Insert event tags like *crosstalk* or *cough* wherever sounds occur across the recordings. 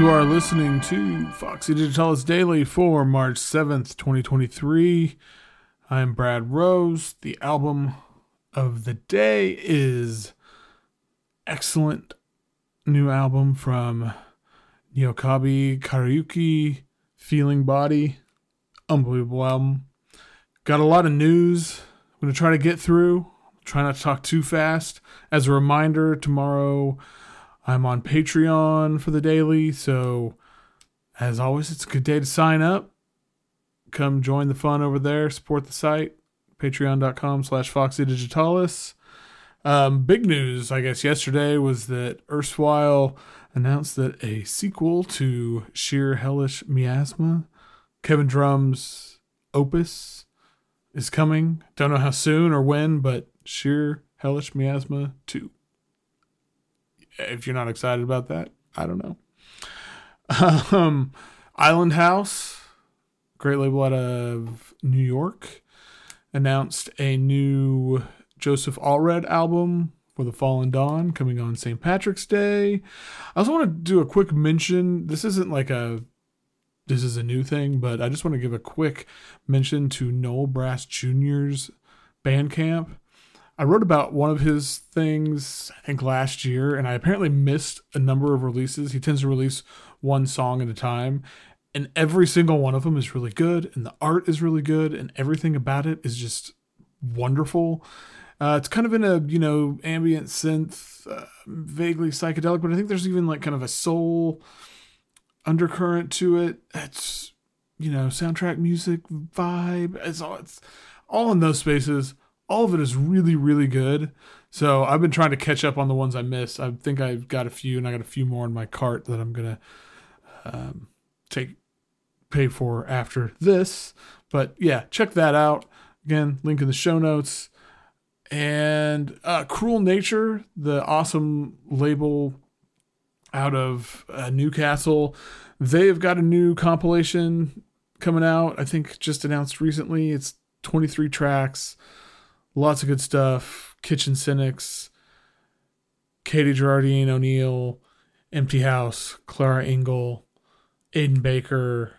You are listening to Foxy Digitalis Daily for March 7th, 2023. I'm Brad Rose. The album of the day is excellent new album from Nyokabi Kariuki, Feeling Body. Unbelievable album. Got a lot of news I'm going to try to get through. Try not to talk too fast. As a reminder, tomorrow I'm on Patreon for the daily. So, as always, it's a good day to sign up. Come join the fun over there. Support the site. Patreon.com slash Foxy Digitalis. Um, big news, I guess, yesterday was that Erstwhile announced that a sequel to Sheer Hellish Miasma, Kevin Drumm's opus, is coming. Don't know how soon or when, but Sheer Hellish Miasma 2. If you're not excited about that, I don't know. *laughs* Um, Island House, great label out of New York, announced a new Joseph Allred album for the Fallen Dawn coming on St. Patrick's Day. I also want to do a quick mention. This isn't like a this is a new thing, but I just want to give a quick mention to Noel Brass Jr.'s Bandcamp. I wrote about one of his things, I think last year, and I apparently missed a number of releases. He tends to release one song at a time, and every single one of them is really good, and the art is really good, and everything about it is just wonderful. Uh, it's kind of in a you know ambient synth, uh, vaguely psychedelic, but I think there's even like kind of a soul undercurrent to it. It's you know soundtrack music vibe. It's all it's all in those spaces. All of it is really really good. So I've been trying to catch up on the ones I missed. I think I've got a few, and I got a few more in my cart that I'm gonna um, take pay for after this. But yeah, check that out. Again, link in the show notes. And uh, Cruel Nature, the awesome label out of uh, Newcastle. They have got a new compilation coming out. I think just announced recently. It's 23 tracks, lots of good stuff. Kitchen Cynics, Katie Gerardine O'Neill, Empty House, Clara Engel, Aidan Baker,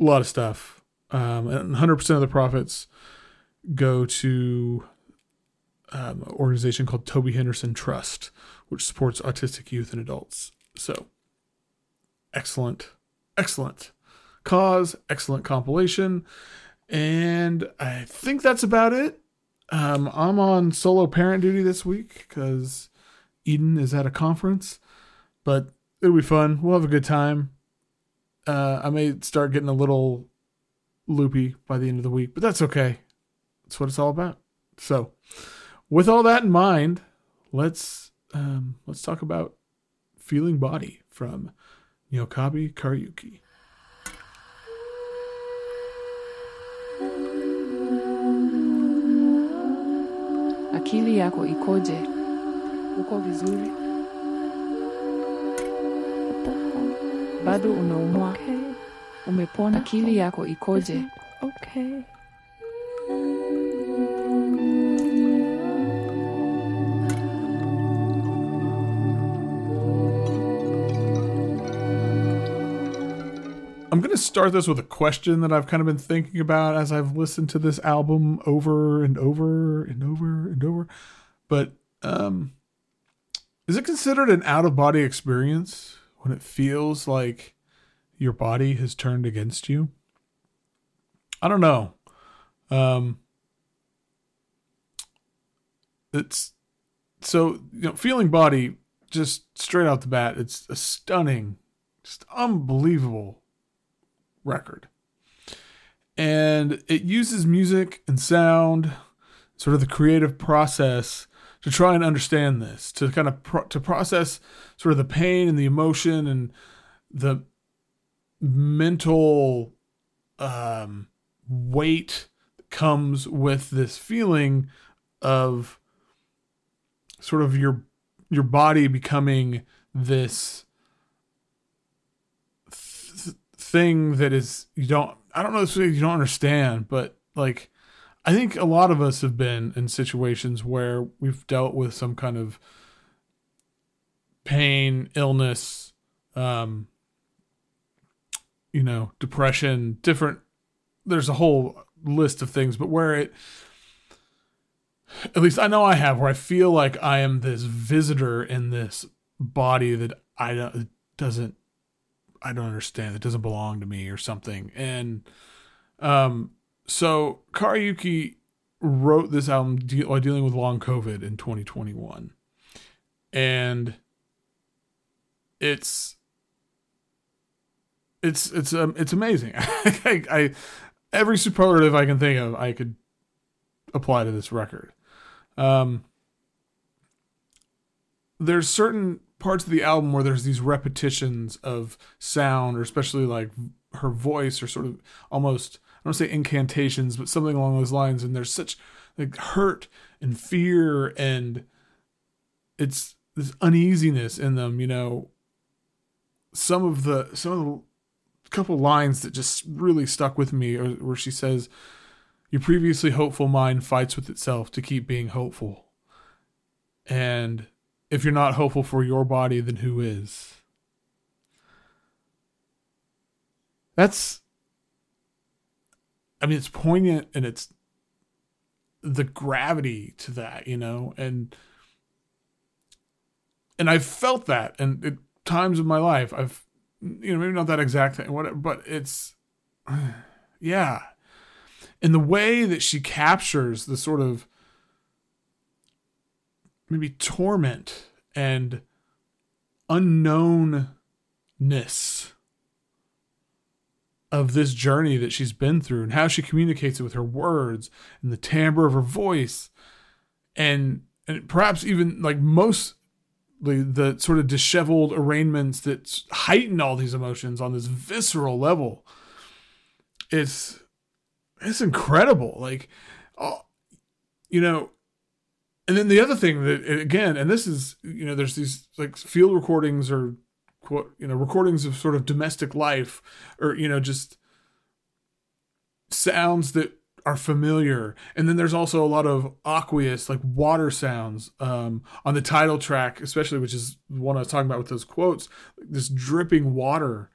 a lot of stuff. Um, and 100% of the profits go to um, an organization called Toby Henderson Trust which supports autistic youth and adults. So, excellent, excellent cause, excellent compilation. And I think that's about it. Um, I'm on solo parent duty this week because Eden is at a conference, but it'll be fun. We'll have a good time. Uh, I may start getting a little loopy by the end of the week, but that's okay. That's what it's all about. So, with all that in mind, let's um, let's talk about Feeling Body from Nyokabi Kariuki. Akili yako ikoje? Uko vizuri? Bado unaumwa? Umepona? Akili yako ikoje? Okay. I'm going to start this with a question that I've kind of been thinking about as I've listened to this album over and over and over and over. But um, is it considered an out of body experience when it feels like your body has turned against you? I don't know. Um, it's so you know, feeling body just straight out the bat. It's a stunning, just unbelievable record. And it uses music and sound, sort of the creative process to try and understand this, to kind of pro- to process sort of the pain and the emotion and the mental um, weight that comes with this feeling of sort of your your body becoming this thing that is you don't I don't know if you don't understand, but like I think a lot of us have been in situations where we've dealt with some kind of pain, illness, um, you know, depression, different. There's a whole list of things, but where it, at least I know I have, where I feel like I am this visitor in this body that I don't doesn't I don't understand. It doesn't belong to me or something. And um, so Kariuki wrote this album de- while dealing with long COVID in 2021, and it's it's it's um, it's amazing. *laughs* I, I every superlative I can think of, I could apply to this record. Um, there's certain parts of the album where there's these repetitions of sound, or especially like her voice, or sort of almost I don't say incantations, but something along those lines. And there's such like hurt and fear, and it's this uneasiness in them. You know, some of the some of the couple lines that just really stuck with me, or where she says, "Your previously hopeful mind fights with itself to keep being hopeful," and if you're not hopeful for your body, then who is? That's, I mean, it's poignant and it's the gravity to that, you know, and, and I've felt that and at times of my life, I've, you know, maybe not that exact thing, whatever, but it's, *sighs* yeah. And the way that she captures the sort of, maybe torment and unknownness of this journey that she's been through and how she communicates it with her words and the timbre of her voice and and perhaps even like most the, sort of disheveled arraignments that heighten all these emotions on this visceral level. It's it's incredible. Like you know and then the other thing that again and this is you know there's these like field recordings or quote you know recordings of sort of domestic life or you know just sounds that are familiar. And then there's also a lot of aqueous like water sounds um, on the title track especially which is one i was talking about with those quotes this dripping water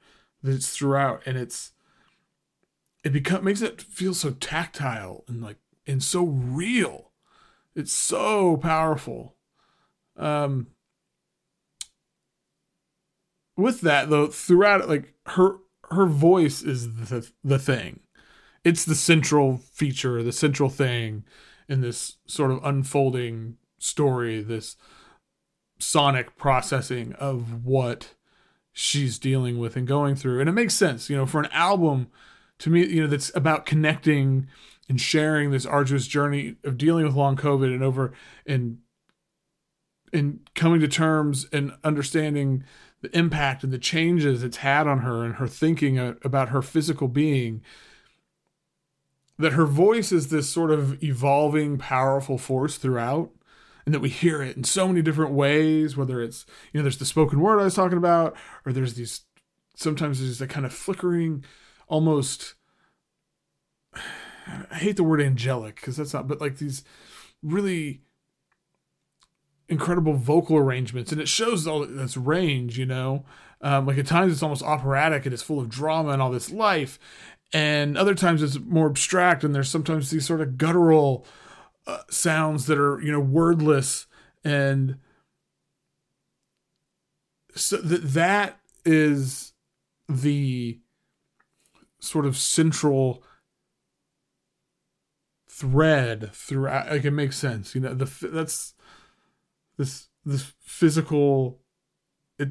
that's throughout. And it's it become makes it feel so tactile and like and so real it's so powerful. Um, with that though, throughout it, like her her voice is the the thing. It's the central feature, the central thing in this sort of unfolding story. This sonic processing of what she's dealing with and going through, and it makes sense, you know, for an album to me, you know, that's about connecting and sharing this arduous journey of dealing with long COVID and over and and coming to terms and understanding the impact and the changes it's had on her and her thinking about her physical being that her voice is this sort of evolving powerful force throughout and that we hear it in so many different ways whether it's you know there's the spoken word i was talking about or there's these sometimes there's a kind of flickering almost I hate the word angelic because that's not, but like these really incredible vocal arrangements, and it shows all this range, you know. Um, like at times it's almost operatic and it's full of drama and all this life, and other times it's more abstract and there's sometimes these sort of guttural uh, sounds that are you know wordless and so that that is the sort of central thread throughout like it makes sense you know the that's this this physical it,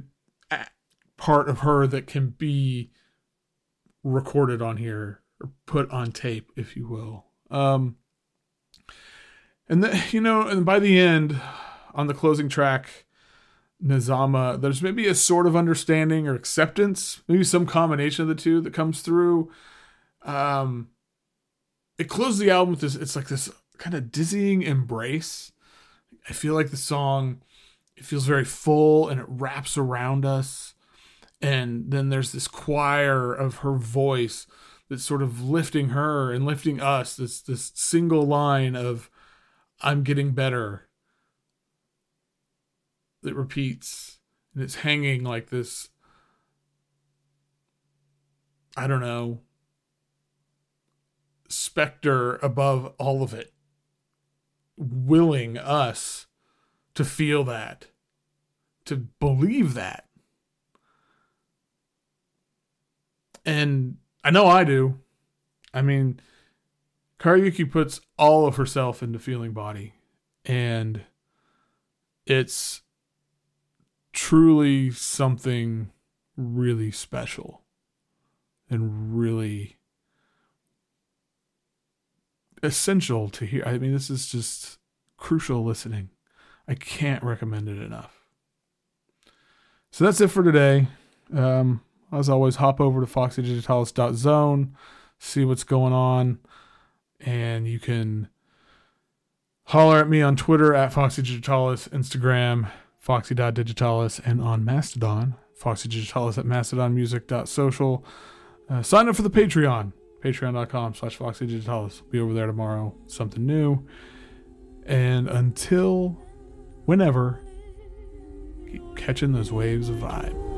part of her that can be recorded on here or put on tape if you will um and then *laughs* you know and by the end on the closing track Nazama, there's maybe a sort of understanding or acceptance, maybe some combination of the two that comes through. Um, it closes the album with this it's like this kind of dizzying embrace. I feel like the song it feels very full and it wraps around us. And then there's this choir of her voice that's sort of lifting her and lifting us this this single line of i'm getting better that repeats. And it's hanging like this I don't know, specter above all of it, willing us to feel that, to believe that. And I know I do. I mean, Kariuki puts all of herself into feeling body, and it's truly something really special and really essential to hear. I mean, this is just crucial listening. I can't recommend it enough. So that's it for today. Um, as always, hop over to foxydigitalis.zone, see what's going on, and you can holler at me on Twitter at foxydigitalis, Instagram foxy.digitalis, and on Mastodon, foxydigitalis at mastodonmusic.social. Uh, sign up for the Patreon, patreon.com slash foxydigitalis. Be over there tomorrow, something new. And until whenever, keep catching those waves of vibe.